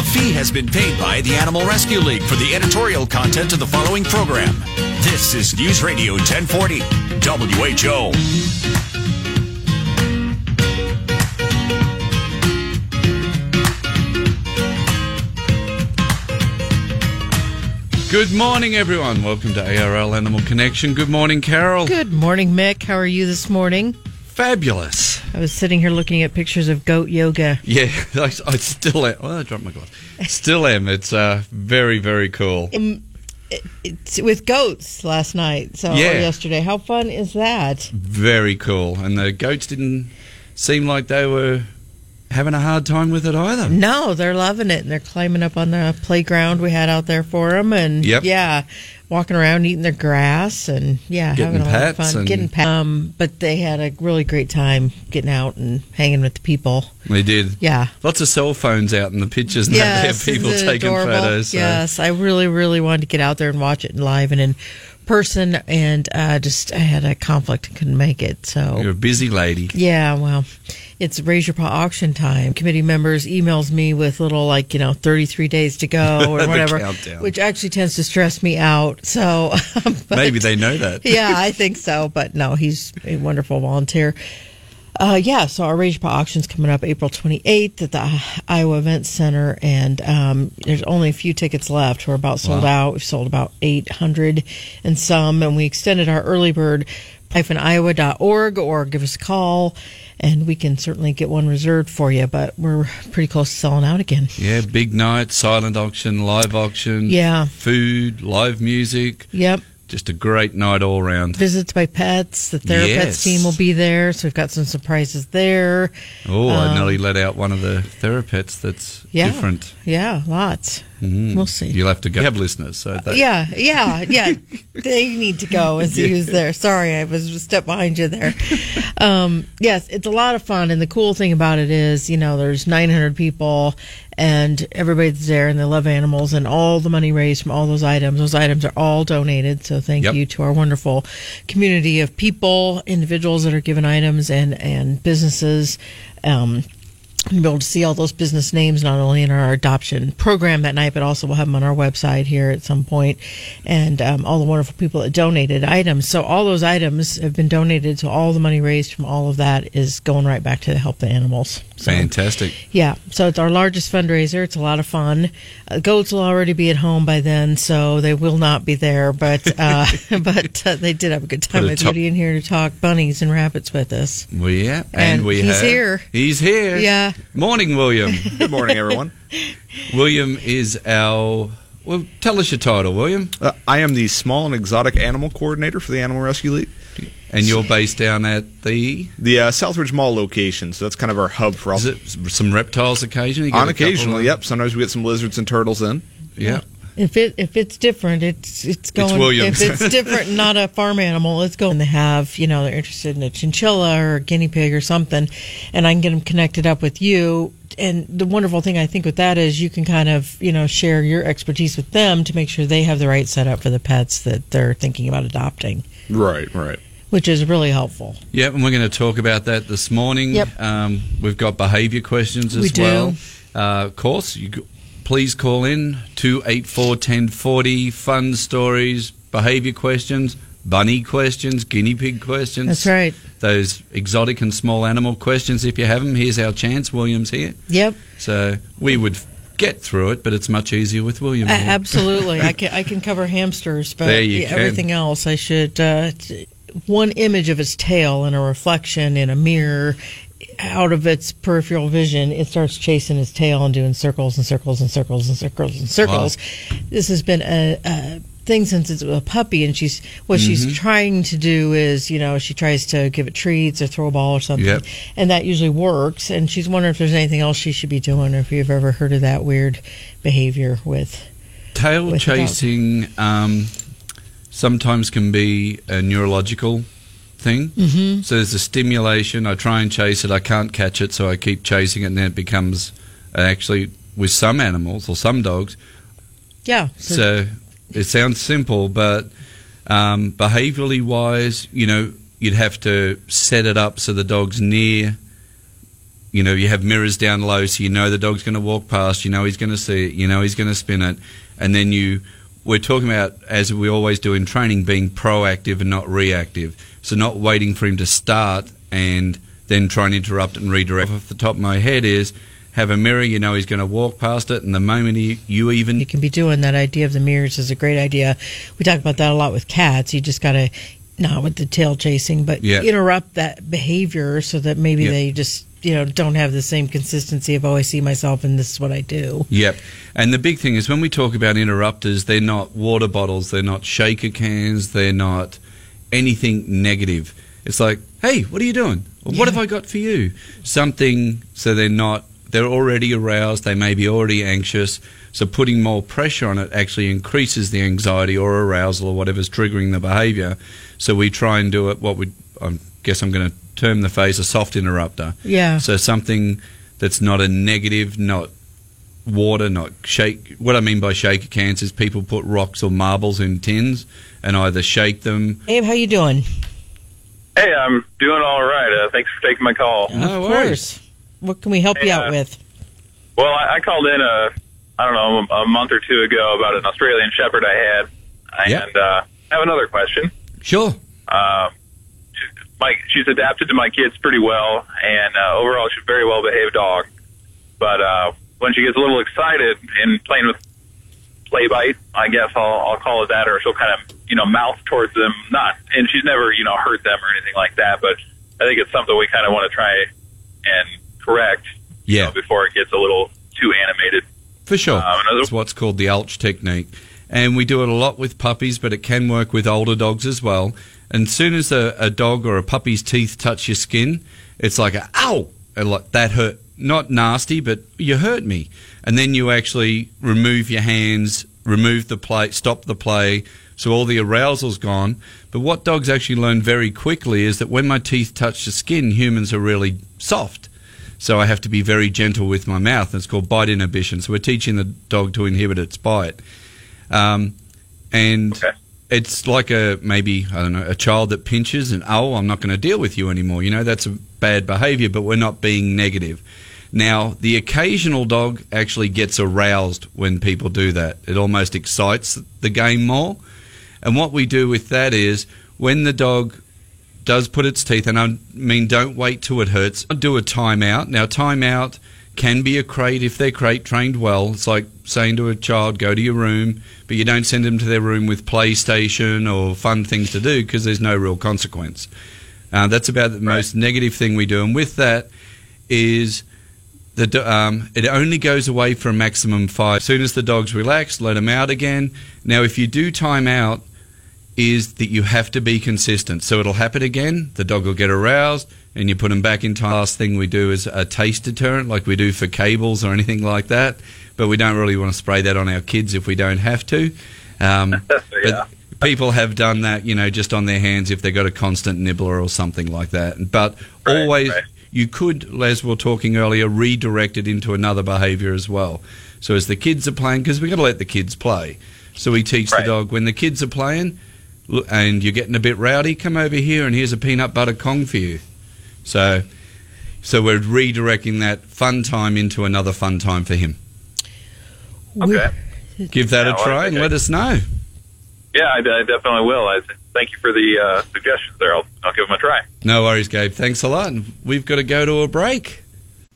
A fee has been paid by the Animal Rescue League for the editorial content of the following program. This is News Radio 1040, WHO. Good morning, everyone. Welcome to ARL Animal Connection. Good morning, Carol. Good morning, Mick. How are you this morning? Fabulous. I was sitting here looking at pictures of goat yoga. Yeah, I, I still am. Oh, I dropped my glass. Still am. It's uh, very, very cool. Um, it's with goats last night, so Yeah. or yesterday. How fun is that? Very cool. And the goats didn't seem like they were having a hard time with it either. No, they're loving it, and they're climbing up on the playground we had out there for them, and Yep. yeah, walking around eating their grass, and yeah, Getting having a lot of fun, and- getting pets. Um, but they had a really great time getting out and hanging with the people. They did. Yeah. Lots of cell phones out in the pictures now. Yes, there, people taking adorable? photos. so- Yes, I really, really wanted to get out there and watch it live and in person, and uh, just I had a conflict and couldn't make it. So You're a busy lady. yeah, well, it's raise your paw auction time. Committee members emails me with little like you know 33 days to go or whatever, countdown. which actually tends to stress me out. So but- Maybe they know that. yeah, I think so. But no, he's a wonderful volunteer. Uh, yeah, so our Rage Paw auction's coming up April 28th at the Iowa Event Center, and um, there's only a few tickets left. We're about sold Wow. out. We've sold about 800 and some, and we extended our early bird iowa.org or give us a call, and we can certainly get one reserved for you. But we're pretty close to selling out again. Yeah, big night, silent auction, live auction. Yeah. Food, live music. Yep. Just a great night all round. Visits by pets. The Therapets Yes. team will be there, so we've got some surprises there. Oh, I Um, nearly let out one of the Therapets that's Yeah. different. Yeah, lots. Mm. We'll see. You'll have to go. have listeners, so they, Yeah, yeah, yeah. they need to go and see who's there. Sorry, I was a step behind you there. Um, yes, it's a lot of fun, and the cool thing about it is, you know, there's 900 people, and everybody's there, and they love animals, and all the money raised from all those items, those items are all donated. So thank Yep. you to our wonderful community of people, individuals that are given items, and and businesses. Um, and be able to see all those business names not only in our adoption program that night, but also we'll have them on our website here at some point, and um, all the wonderful people that donated items. So all those items have been donated. So all the money raised from all of that is going right back to help the animals. So, fantastic. yeah, so it's our largest fundraiser. It's a lot of fun. Uh, goats will already be at home by then, so they will not be there. But uh, but uh, they did have a good time with Judy in here to talk bunnies and rabbits with us. Well, yeah, And we he's have, here. He's here. Yeah. Morning, William. Good morning, everyone. William is our. Well, tell us your title, William. Uh, I am the small and exotic animal coordinator for the Animal Rescue League, And you're based down at the. the uh, Southridge Mall location. So that's kind of our hub for all. Is it some reptiles occasionally? On occasionally, yep. Sometimes we get some lizards and turtles in. Yeah. If it if it's different, it's it's going. Williams. If it's different, and not a farm animal, it's going. They have you know they're interested in a chinchilla or a guinea pig or something, and I can get them connected up with you. And the wonderful thing I think with that is you can kind of you know share your expertise with them to make sure they have the right setup for the pets that they're thinking about adopting, Right, right. which is really helpful. Yep, and we're going to talk about that this morning. Yep. Um, we've got behaviour questions as We do. well. Uh, of course, you g- please call in 284 1040. Fun stories, behaviour questions, bunny questions, guinea pig questions. That's right. Those exotic and small animal questions, if you have them, here's our chance. William's here. Yep. So we would get through it, but it's much easier with William. Here. absolutely, I can I can cover hamsters, but yeah, can. everything else I should. Uh, t- one image of its tail in a reflection in a mirror, out of its peripheral vision, it starts chasing its tail and doing circles and circles and circles and circles and circles. This has been a. a thing since it's a puppy and she's what Mm-hmm. she's trying to do is you know she tries to give it treats or throw a ball or something Yep. and that usually works and she's wondering if there's anything else she should be doing or if you've ever heard of that weird behavior with Tail with chasing um, sometimes can be a neurological thing. Mm-hmm. So there's a stimulation. I try and chase it. I can't catch it, so I keep chasing it, and then it becomes uh, actually with some animals or some dogs. yeah So it sounds simple, but um, behaviorally wise, you know, you'd have to set it up so the dog's near you know, you have mirrors down low, so you know the dog's going to walk past. You know he's going to see it. You know he's going to spin it, and then you. We're talking about, as we always do in training, being proactive and not reactive. So not waiting for him to start and then try and interrupt and redirect. Off the top of my head is have a mirror. You know he's going to walk past it, and the moment he, you even you can be doing that idea of the mirrors is a great idea. We talk about that a lot with cats. You just got to not with the tail chasing, but interrupt that behavior so that maybe they just you know don't have the same consistency of oh I see myself and this is what I do. Yep. And the big thing is when we talk about interrupters, they're not water bottles, they're not shaker cans, they're not anything negative. It's like, hey, what are you doing? Or, What have I got for you? Something so they're not, they're already aroused, they may be already anxious. So putting more pressure on it actually increases the anxiety or arousal or whatever's triggering the behavior. So we try and do it, what we, I guess I'm going to term the phase a soft interrupter. Yeah. So something that's not a negative, not water, not shake. What I mean by shaker cans is people put rocks or marbles in tins and either shake them. Abe, how you doing? Hey, I'm doing all right. Uh, thanks for taking my call. No of worries. course. What can we help you out Yeah. with? Well, I, I called in a, I don't know, a month or two ago about an Australian Shepherd I had, Yeah. and uh, I have another question. Sure. She's, my, she's adapted to my kids pretty well, and uh, overall, she's a very well behaved dog. But uh, when she gets a little excited and playing with play bite, I guess I'll, I'll call it that, or she'll kind of, you know, mouth towards them. Not, and she's never, you know, hurt them or anything like that. But I think it's something we kind of want to try and correct you Yeah. know, before it gets a little too animated. For sure. Um, another- It's what's called the ouch technique. And we do it a lot with puppies, but it can work with older dogs as well. And as soon as a, a dog or a puppy's teeth touch your skin, it's like a ow, and like that hurt. Not nasty, but you hurt me. And then you actually remove your hands, remove the play, stop the play, so all the arousal's gone. But what dogs actually learn very quickly is that when my teeth touch the skin, humans are really soft. So I have to be very gentle with my mouth. It's called bite inhibition. So we're teaching the dog to inhibit its bite. Um, and Okay. It's like a maybe I don't know a child that pinches and oh I'm not going to deal with you anymore. You know that's a bad behaviour, but we're not being negative. Now the occasional dog actually gets aroused when people do that. It almost excites the game more. And what we do with that is when the dog does put its teeth, and I mean, don't wait till it hurts. Do a timeout. Now, timeout can be a crate if they're crate trained well. It's like saying to a child, go to your room, but you don't send them to their room with PlayStation or fun things to do because there's no real consequence. Uh, that's about the most negative thing we do. And with that is the um, it only goes away for a maximum five. As soon as the dog's relaxed, let them out again. Now, if you do time out, is that you have to be consistent. So it'll happen again. The dog will get aroused, and you put them back in time. Last thing we do is a taste deterrent, like we do for cables or anything like that. But we don't really want to spray that on our kids if we don't have to. Um, Yeah. But people have done that, you know, just on their hands if they've got a constant nibbler or something like that. But Right, always, right. you could, as we were talking earlier, redirect it into another behaviour as well. So as the kids are playing, because we've got to let the kids play. So we teach Right. the dog when the kids are playing and you're getting a bit rowdy, come over here and here's a peanut butter Kong for you. So, so we're redirecting that fun time into another fun time for him. Okay. Give that Yeah, a try and let us know. Yeah, I, I definitely will. I thank you for the uh, suggestions there. I'll, I'll give them a try. No worries, Gabe. Thanks a lot. We've got to go to a break.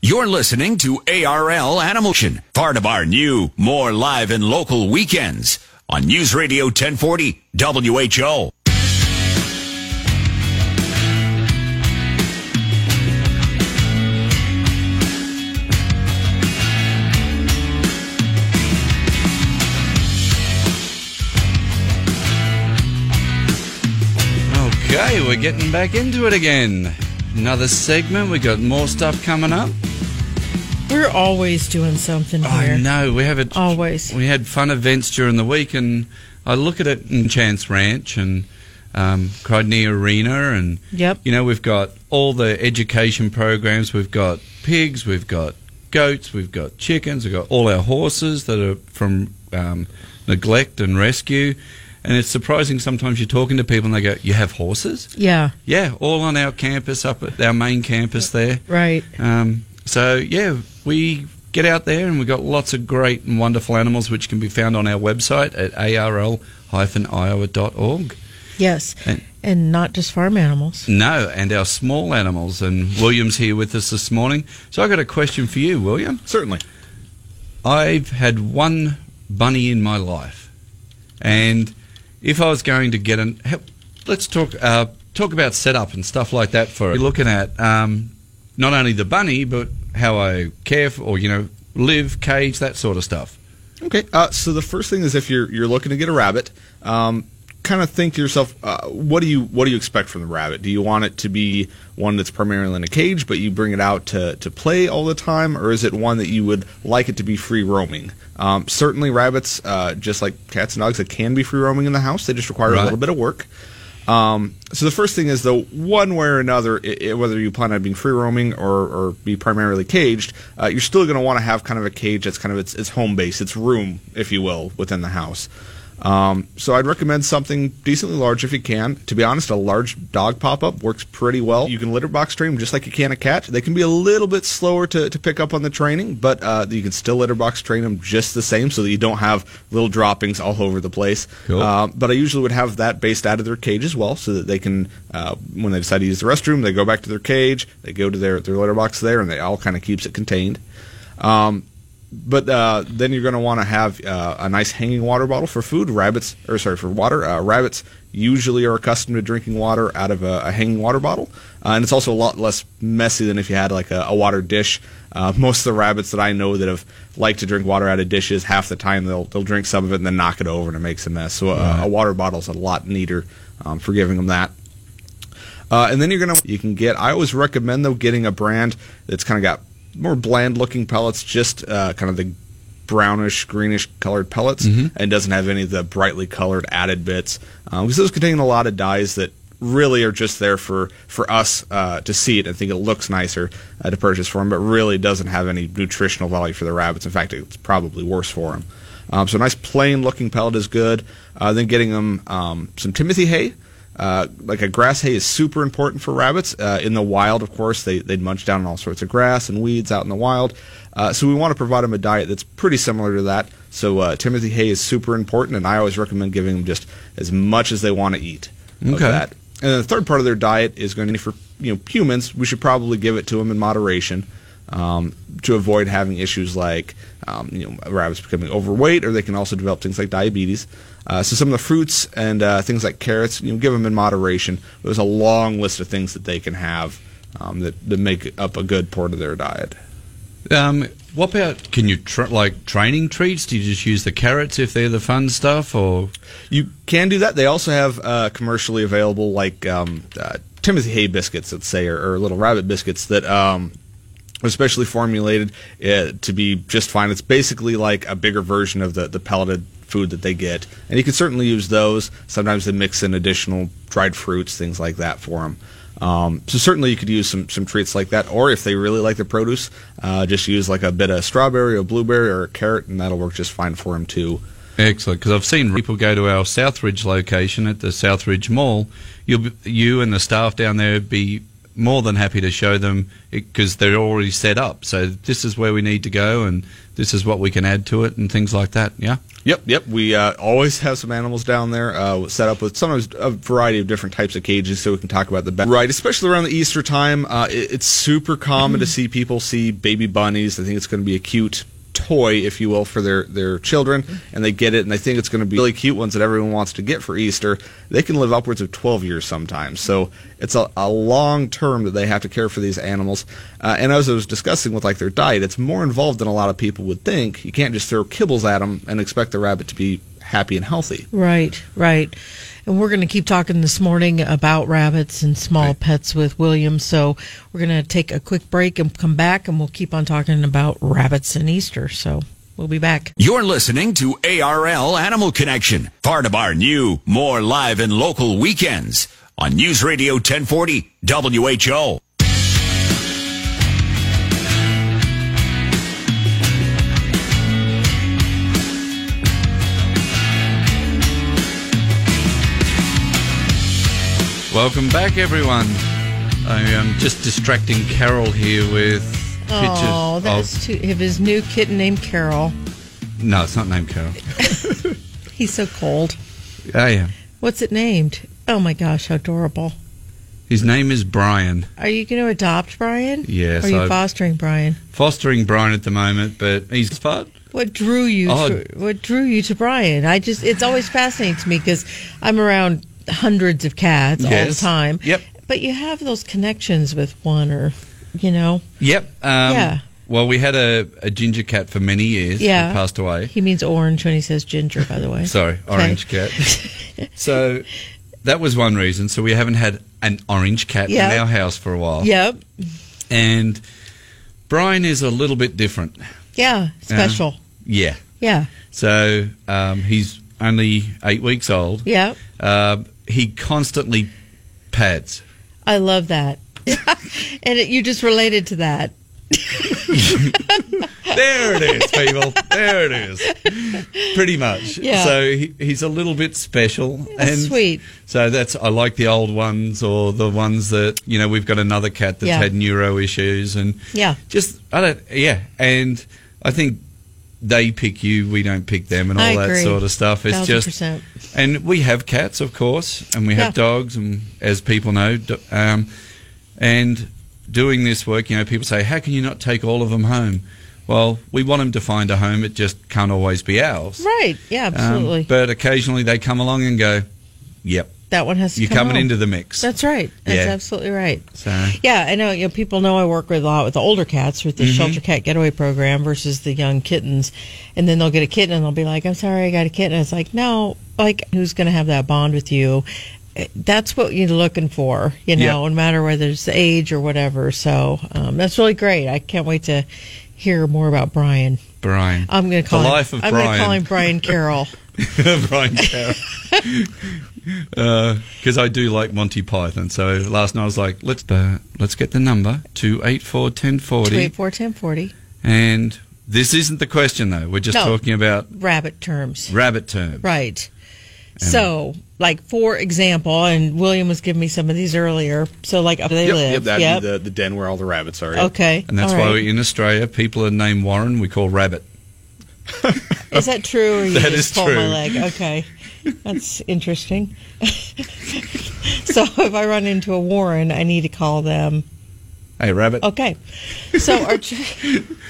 You're listening to ARL Animation, part of our new, more live and local weekends on News Radio 1040 WHO. Okay, we're getting back into it again. Another segment. We got more stuff coming up. We're always doing something here. I know we have it. Always. We had fun events during the week, and I look at it in Chance Ranch and um, Crodney Arena, and Yep. you know we've got all the education programs. We've got pigs, we've got goats, we've got chickens, we've got all our horses that are from um, neglect and rescue. And it's surprising sometimes you're talking to people and they go, "You have horses?" Yeah. Yeah, all on our campus up at our main campus there. Right. Um, So yeah, we get out there and we've got lots of great and wonderful animals which can be found on our website at arl-iowa.org. Yes, And- and not just farm animals. No, and our small animals. And William's here with us this morning. So I got a question for you, William. Certainly. I've had one bunny in my life, and if I was going to get an, help, let's talk uh, talk about setup and stuff like that for it. You're looking at um, not only the bunny, but how I care for, or you know, live, cage, that sort of stuff. Okay. Uh, so the first thing is if you're you're looking to get a rabbit, um, kind of think to yourself, uh, what do you what do you expect from the rabbit? Do you want it to be one that's primarily in a cage, but you bring it out to, to play all the time, or is it one that you would like it to be free roaming? Um, certainly, rabbits, uh, just like cats and dogs, that can be free roaming in the house. They just require a little bit of work. Um, so the first thing is though, one way or another, i i whether you plan on being free roaming or, or be primarily caged, uh, you're still going to want to have kind of a cage that's kind of its, its home base, its room, if you will, within the house. Um, so I'd recommend something decently large if you can. To be honest, a large dog pop-up works pretty well. You can litter box train them just like you can a cat. They can be a little bit slower to, to pick up on the training, but uh, you can still litter box train them just the same so that you don't have little droppings all over the place. Cool. Uh, but I usually would have that based out of their cage as well, so that they can, uh, when they decide to use the restroom, they go back to their cage, they go to their their litter box there, and they all kind of keeps it contained. Um, but uh, then you're going to want to have uh, a nice hanging water bottle for food. Rabbits, or sorry, for water. Uh, rabbits usually are accustomed to drinking water out of a, a hanging water bottle, uh, and it's also a lot less messy than if you had like a, a water dish. Uh, most of the rabbits that I know that have liked to drink water out of dishes, half the time they'll they'll drink some of it and then knock it over and it makes a mess. So uh, a water bottle is a lot neater um, for giving them that. Uh, and then you're gonna you can get. I always recommend though getting a brand that's kind of got more bland looking pellets, just uh, kind of the brownish greenish colored pellets, and doesn't have any of the brightly colored added bits because those contain a lot of dyes that really are just there for for us uh, to see it and think it looks nicer uh, to purchase for them, but really doesn't have any nutritional value for the rabbits. In fact, it's probably worse for them. Um, so a nice plain looking pellet is good. Uh, then getting them um, some Timothy hay. Uh, like a grass hay is super important for rabbits. Uh, in the wild, of course, they, they'd munch down on all sorts of grass and weeds out in the wild. Uh, so we want to provide them a diet that's pretty similar to that. So uh, Timothy hay is super important, and I always recommend giving them just as much as they want to eat of Okay. that. And then the third part of their diet is going to be for you know humans. We should probably give it to them in moderation um, to avoid having issues like um, you know rabbits becoming overweight, or they can also develop things like diabetes. Uh, so some of the fruits and uh, things like carrots, you know, give them in moderation. There's a long list of things that they can have um, that, that make up a good part of their diet. Um, what about can you tr- like training treats? Do you just use the carrots if they're the fun stuff, or You can do that. They also have uh, commercially available like um, uh, Timothy Hay biscuits, let's say, or, or little rabbit biscuits that um, are specially formulated uh, to be just fine. It's basically like a bigger version of the, the pelleted food that they get, and you can certainly use those. Sometimes they mix in additional dried fruits, things like that for them. Um, so certainly you could use some, some treats like that, or if they really like the produce, uh, just use like a bit of strawberry or blueberry or a carrot, and that'll work just fine for them too. excellent? Because I've seen people go to our Southridge location at the Southridge Mall. You'll you and the staff down there be more than happy to show them because they're already set up. So this is where we need to go, and this is what we can add to it, and things like that. Yeah. Yep, yep. We uh, always have some animals down there uh, set up with sometimes a variety of different types of cages, so we can talk about the best. Right, especially around the Easter time, uh, it, it's super common to see people see baby bunnies. I think it's going to be a cute toy, if you will, for their their children, and they get it, and they think it's going to be really cute ones that everyone wants to get for Easter. They can live upwards of 12 years sometimes, so it's a, a long term that they have to care for these animals. Uh, and as I was discussing with like their diet, it's more involved than a lot of people would think. You can't just throw kibbles at them and expect the rabbit to be happy and healthy. Right, right. And we're going to keep talking this morning about rabbits and small Right. pets with William. So we're going to take a quick break and come back, and we'll keep on talking about rabbits and Easter. So we'll be back. You're listening to ARL Animal Connection, part of our new, more live and local weekends on News Radio 1040 WHO. Welcome back, everyone. I am just distracting Carol here with Oh, of- too. Of his new kitten named Carol. No, it's not named Carol. He's so cold. Oh, yeah. What's it named? Oh my gosh, how adorable! His name is Brian. Are you going to adopt Brian? Yes, Or are you I- fostering Brian? Fostering Brian at the moment, but he's part. What drew you? Oh. To, what drew you to Brian? I just it's always fascinating to me because I'm around hundreds of cats all the time. Yep. But you have those connections with one, or you know, Yep. Um, Yeah. Well, we had a, a ginger cat for many years. Yeah. He passed away. he means orange when he says ginger. By the way. Sorry, orange cat. so that was one reason. So we haven't had an orange cat Yeah. in our house for a while. Yep. And Brian is a little bit different. Yeah. Special. Yeah. yeah. So um, he's only eight weeks old. Yeah. Uh, he constantly pads. I love that. and it, you just related to that. There it is, people. There it is. Pretty much. Yeah. So he, he's a little bit special. and sweet. So that's I like the old ones or the ones that you know we've got another cat that's Yeah. had neuro issues and Yeah. just I don't yeah and I think they pick you we don't pick them and all I that agree. sort of stuff. It's just percent. and we have cats of course and we have Yeah. dogs and as people know um, and doing this work you know people say how can you not take all of them home? Well, we want them to find a home. It just can't always be ours. Right. Yeah. Um, Absolutely. but occasionally they come along and go, "Yep, that one has to you're come coming into the mix." That's right. That's Yeah. absolutely right. So Yeah, I know. You know, people know I work with a lot with the older cats with the Mm-hmm. shelter cat getaway program versus the young kittens, and then they'll get a kitten and they'll be like, "I'm sorry, I got a kitten." And it's like, no, like who's going to have that bond with you? Eh, That's what you're looking for, you know, Yeah. no matter whether it's the age or whatever. So um, that's really great. I can't wait to hear more about Brian. Brian, I'm going to call the him. life of I'm going to Brian. call him Brian Carroll. Brian Carroll. Because I do like Monty Python. So last night I was like, let's uh, let's get the number two eight four ten Two forty. eight four ten forty. And this isn't the question though. We're just No. talking about Rabbit terms. rabbit terms. Right. So, like for example, and William was giving me some of these earlier. So, like up they Yep, live. yep, that'd Yep. be the, the den where all the rabbits are. yep. okay. And that's all why right. in Australia, people are named Warren. We call rabbit. is that true? Or you That just is pulled true. my leg? Okay, that's interesting. so, if I run into a Warren, I need to call them. Hey, rabbit. Okay. So, our tr-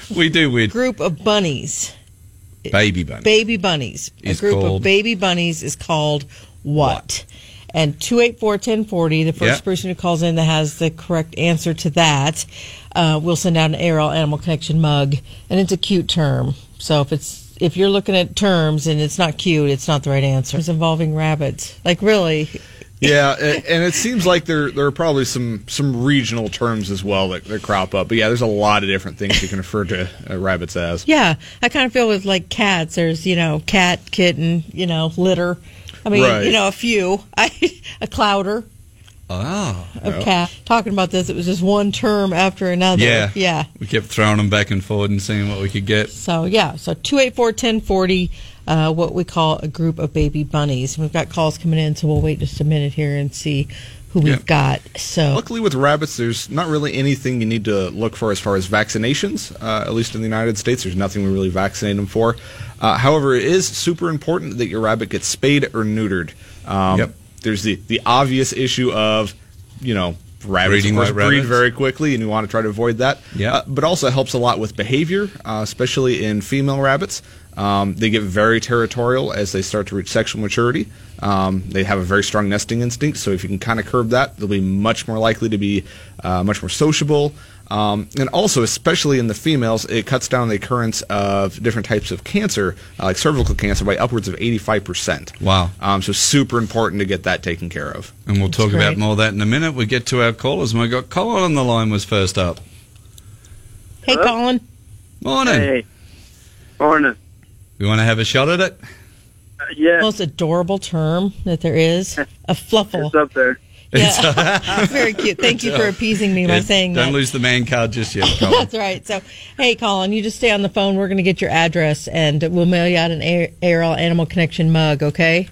We do weird group of bunnies, baby bunny. baby bunnies, a group called- of baby bunnies is called what? And 284-1040, the first Yeah. person who calls in that has the correct answer to that, uh, we'll send out an ARL Animal Connection mug, and it's a cute term. So if it's if you're looking at terms and it's not cute, it's not the right answer. It's involving rabbits. Like really, Yeah, and it seems like there there are probably some some regional terms as well that, that crop up. But yeah, there's a lot of different things you can refer to uh, rabbits as. yeah. I kind of feel with like cats. There's you know cat, kitten, you know litter. I mean, Right. you know, a few. I a clowder. Ah. cat. Talking about this, it was just one term after another. Yeah. Yeah. We kept throwing them back and forward and seeing what we could get. So, yeah. So, 284 1040, uh, what we call a group of baby bunnies. We've got calls coming in, so we'll wait just a minute here and see who we've Yeah. got. So, Luckily, with rabbits, there's not really anything you need to look for as far as vaccinations. Uh, at least in the United States, there's nothing we really vaccinate them for. Uh, however, it is super important that your rabbit gets spayed or neutered. Um, Yep. There's the the obvious issue of, you know. Rabbits, Breeding of course, breed rabbits. very quickly, and you want to try to avoid that. Yeah. Uh, but also helps a lot with behavior, uh, especially in female rabbits. Um, they get very territorial as they start to reach sexual maturity. Um, they have a very strong nesting instinct, so if you can kind of curb that, they'll be much more likely to be uh, much more sociable. Um, and also, especially in the females, it cuts down the occurrence of different types of cancer, uh, like cervical cancer, by upwards of 85%. Wow. Um, so, super important to get that taken care of. And we'll talk great. about more of that in a minute. We get to our callers, and we got Colin on the line was first up. hey, Hello? Colin. Morning. Hey. Morning. You want to have a shot at it? Uh, yeah, Most adorable term that there is a fluffle. it's up there. Yeah. Very cute. Thank you for appeasing me by Yeah, saying Don't that. lose the man card just yet, Colin. That's right. So, hey, Colin, you just stay on the phone. We're going to get your address and we'll mail you out an A- ARL Animal Connection mug, okay?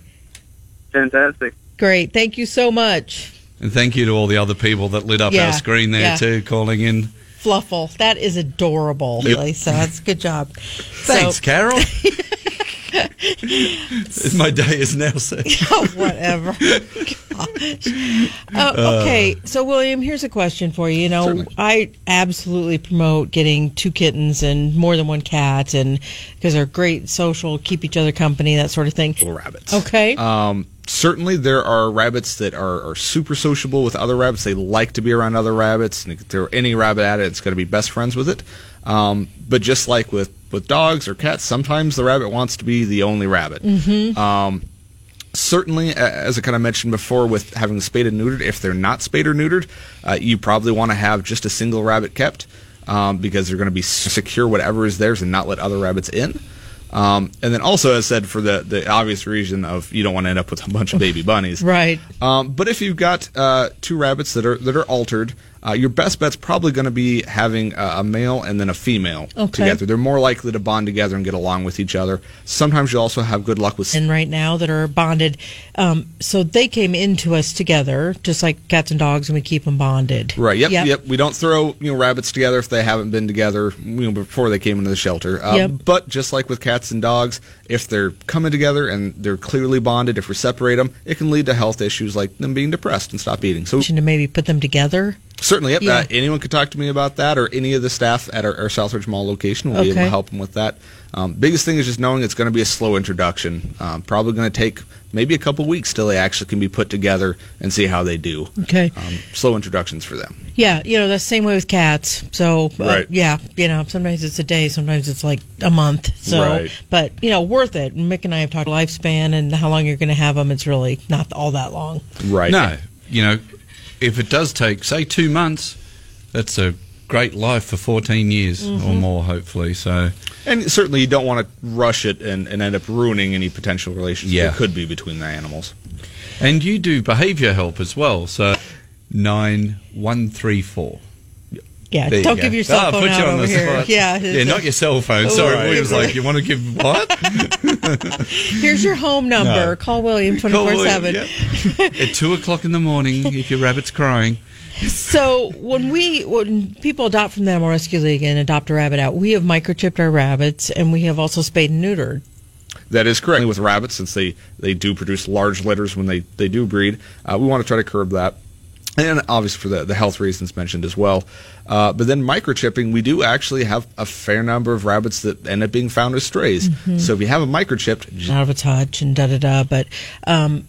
Fantastic. Great. Thank you so much. and thank you to all the other people that lit up Yeah, our screen there yeah. too, calling in. Fluffle. That is adorable, Yep. Lisa. That's good job. Thanks, So, Carol. My day is now set. oh, whatever. Gosh. Uh, okay, so William, here's a question for you. You know, Certainly. I absolutely promote getting two kittens and more than one cat, and because they're great social, keep each other company, that sort of thing. Little rabbits. Okay. Um, certainly, there are rabbits that are, are super sociable with other rabbits. They like to be around other rabbits, and if there any rabbit at it, it's going to be best friends with it. Um, but just like with, with dogs or cats, sometimes the rabbit wants to be the only rabbit. Mm-hmm. Um, certainly, as I kind of mentioned before, with having spayed and neutered, if they're not spayed or neutered, uh, you probably want to have just a single rabbit kept um, because they're going to be secure whatever is theirs and not let other rabbits in. Um, and then also, as said, for the, the obvious reason of you don't want to end up with a bunch of baby bunnies. right. Um, but if you've got uh, two rabbits that are that are altered, uh, your best bet's probably going to be having a, a male and then a female Okay. together. They're more likely to bond together and get along with each other. Sometimes you'll also have good luck with And right now that are bonded, um, so they came into us together, just like cats and dogs, and we keep them bonded. Right. Yep, yep. yep. We don't throw you know rabbits together if they haven't been together you know before they came into the shelter. Uh, Yep. But just like with cats and dogs, if they're coming together and they're clearly bonded, if we separate them, it can lead to health issues like them being depressed and stop eating. So we To maybe put them together. Certainly, yep. Yeah. Uh, anyone could talk to me about that, or any of the staff at our, our Southridge Mall location will be able to help them with that. Um, biggest thing is just knowing it's going to be a slow introduction. Um, probably going to take maybe a couple weeks till they actually can be put together and see how they do. Okay. Um, slow introductions for them. Yeah, you know, the same way with cats. So, uh, Right. yeah, you know, sometimes it's a day, sometimes it's like a month. So, Right. but, you know, worth it. Mick and I have talked lifespan and how long you're going to have them. It's really not all that long. Right. No, you know, if it does take, say, two months, that's a great life for 14 years Mm-hmm. or more, hopefully. So, And certainly you don't want to rush it and, and end up ruining any potential relations Yeah. that could be between the animals. and you do behaviour help as well. So, 9134. Yeah, There don't go. give your cell Ah, phone put you out on over the here. spot. Yeah, Yeah, not your cell phone. Oh, Sorry, right. we was like, you want to give what? Here's your home number. No. Call William Call 24 William, 7. yeah. At two o'clock in the morning, if your rabbit's crying. So when we when people adopt from the Animal Rescue League and adopt a rabbit out, we have microchipped our rabbits and we have also spayed and neutered. That is correct. With rabbits, since they, they do produce large litters when they, they do breed, uh, we want to try to curb that. And obviously for the, the health reasons mentioned as well. Uh, but then microchipping, we do actually have a fair number of rabbits that end up being found as strays. So if you have a microchipped, just out of a touch and da da da. But um,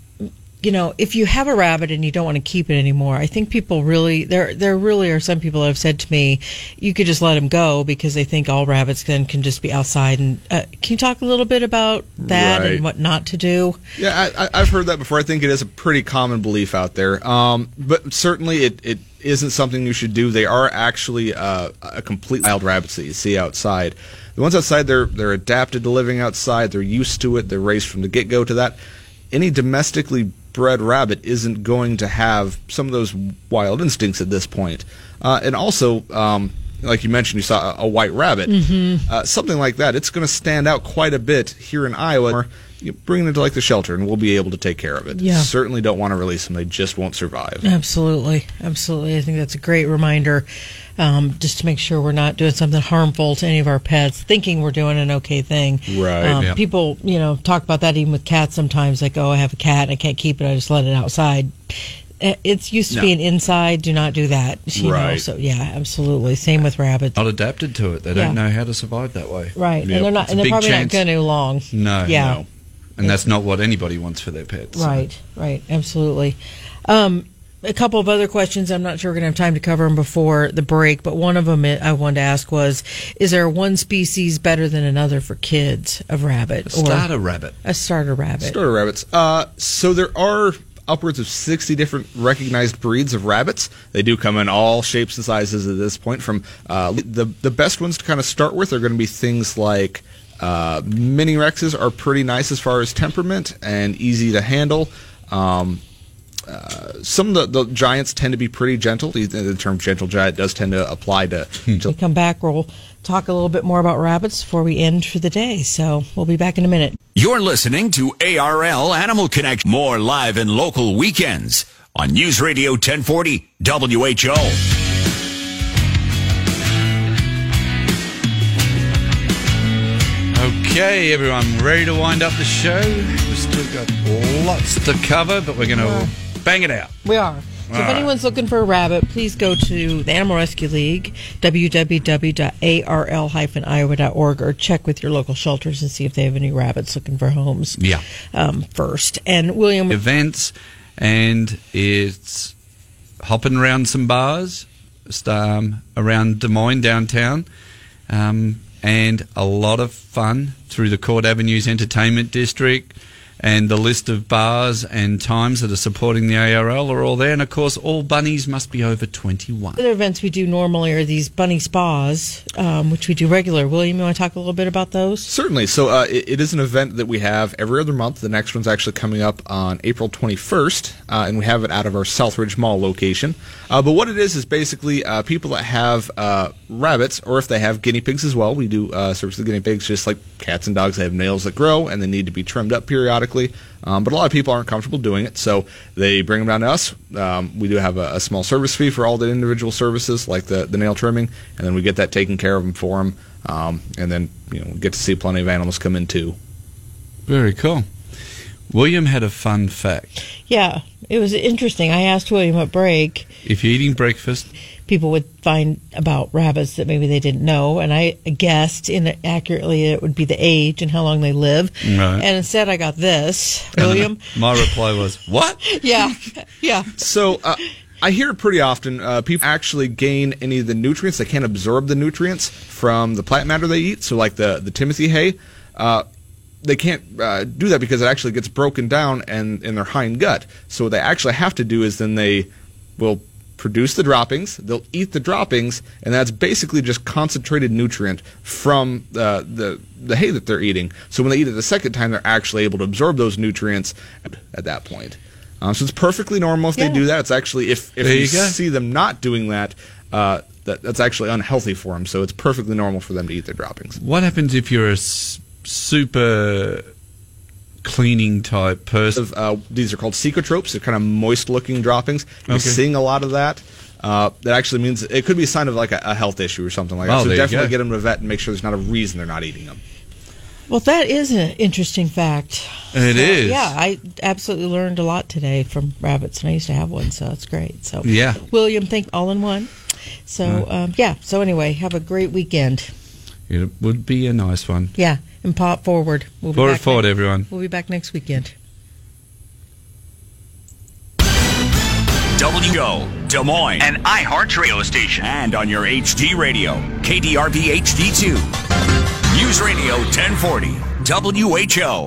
you know, if you have a rabbit and you don't want to keep it anymore, I think people really there there really are some people that have said to me, you could just let them go because they think all rabbits then can just be outside. And uh, can you talk a little bit about that Right. and what not to do? Yeah, I, I, I've heard that before. I think it is a pretty common belief out there. Um, but certainly, it, it isn't something you should do. They are actually uh, a complete wild rabbits that you see outside. The ones outside, they're they're adapted to living outside. They're used to it. They're raised from the get go to that. Any domestically bred rabbit isn't going to have some of those wild instincts at this point. Uh, and also, um, like you mentioned, you saw a, a white rabbit. Uh, something like that. It's going to stand out quite a bit here in Iowa. Or you bring it to like the shelter, and we'll be able to take care of it. Yeah. Certainly don't want to release them. They just won't survive. Absolutely, absolutely. I think that's a great reminder, um, just to make sure we're not doing something harmful to any of our pets, thinking we're doing an okay thing. Right. Um, Yeah. People, you know, talk about that even with cats. Sometimes, like, oh, I have a cat and I can't keep it. I just let it outside. Uh, It's used to No. being inside. Do not do that. You Know? Right. So yeah, absolutely. Same with rabbits. Not adapted to it. They Yeah. don't know how to survive that way. Right, Yep. and they're not, It's and they're probably chance. not going to long. No. Yeah. No. And that's not what anybody wants for their pets. Right, right, absolutely. Um, a couple of other questions. I'm not sure we're going to have time to cover them before the break, but one of them I wanted to ask was: Is there one species better than another for kids of rabbit or Starter rabbit. a starter rabbit? Starter rabbits. Uh, so there are upwards of 60 different recognized breeds of rabbits. They do come in all shapes and sizes at this point. From uh, the the best ones to kind of start with are going to be things like uh, mini rexes are pretty nice as far as temperament and easy to handle. Um, uh, some of the, the giants tend to be pretty gentle. The, the term gentle giant does tend to apply to, When to we come back, we'll talk a little bit more about rabbits before we end for the day. So we'll be back in a minute. You're listening to ARL Animal Connect. More live and local weekends on News Radio 1040 WHO. Okay, everyone, ready to wind up the show? We've still got lots to cover, but we're going to bang it out. We are. So if right. anyone's looking for a rabbit, please go to the Animal Rescue League, www.arl-iowa.org, or check with your local shelters and see if they have any rabbits looking for homes. Yeah. Um, first, and William, Events, and it's hopping around some bars um, around Des Moines downtown, um, and a lot of fun through the Court Avenues Entertainment District. And the list of bars and times that are supporting the ARL are all there. And of course, all bunnies must be over 21. other events we do normally are these bunny spas, um, which we do regular. William, you want to talk a little bit about those? Certainly. So uh, it, it is an event that we have every other month. The next one's actually coming up on April 21st, uh, and we have it out of our Southridge Mall location. Uh, but what it is is basically uh, people that have uh, rabbits, or if they have guinea pigs as well. We do uh, service the guinea pigs just like cats and dogs. They have nails that grow and they need to be trimmed up periodically. Um, but a lot of people aren't comfortable doing it, so they bring them down to us. Um, we do have a, a small service fee for all the individual services, like the, the nail trimming, and then we get that taken care of them for them. Um, and then you know we get to see plenty of animals come in too. Very cool. William had a fun fact. Yeah, it was interesting. I asked William at break If you're eating breakfast, people would find about rabbits that maybe they didn't know, and I guessed inaccurately it would be the age and how long they live. Right. And instead, I got this, William. my reply was, What? yeah, yeah. So uh, I hear it pretty often. Uh, people actually gain any of the nutrients. They can't absorb the nutrients from the plant matter they eat. So like the the Timothy hay, uh, they can't uh, do that because it actually gets broken down and in their hind gut. So what they actually have to do is then they will produce the droppings. They'll eat the droppings, and that's basically just concentrated nutrient from uh, the the hay that they're eating. So when they eat it the second time, they're actually able to absorb those nutrients at that point. Um, so it's perfectly normal if Yeah. they do that. It's actually if if There you, you see them not doing that, uh, that that's actually unhealthy for them. So it's perfectly normal for them to eat their droppings. What happens if you're a s- super cleaning type person? Of, uh, these are called cecotropes. They're kind of moist-looking droppings. You're Okay. seeing a lot of that. Uh, that actually means it could be a sign of like a, a health issue or something like that. Oh, so definitely get them to a vet and make sure there's not a reason they're not eating them. Well, that is an interesting fact. It So, is. Yeah, I absolutely learned a lot today from rabbits, and I used to have one, so it's great. So, Yeah. William, think all in one. So, um, yeah. So anyway, have a great weekend. It would be a nice one. Yeah, and pop forward. We'll be Forward, back forward, next- everyone. We'll be back next weekend. WO, Des Moines, an iHeart radio station, and on your HD radio, KDRV HD2. News Radio 1040, WHO.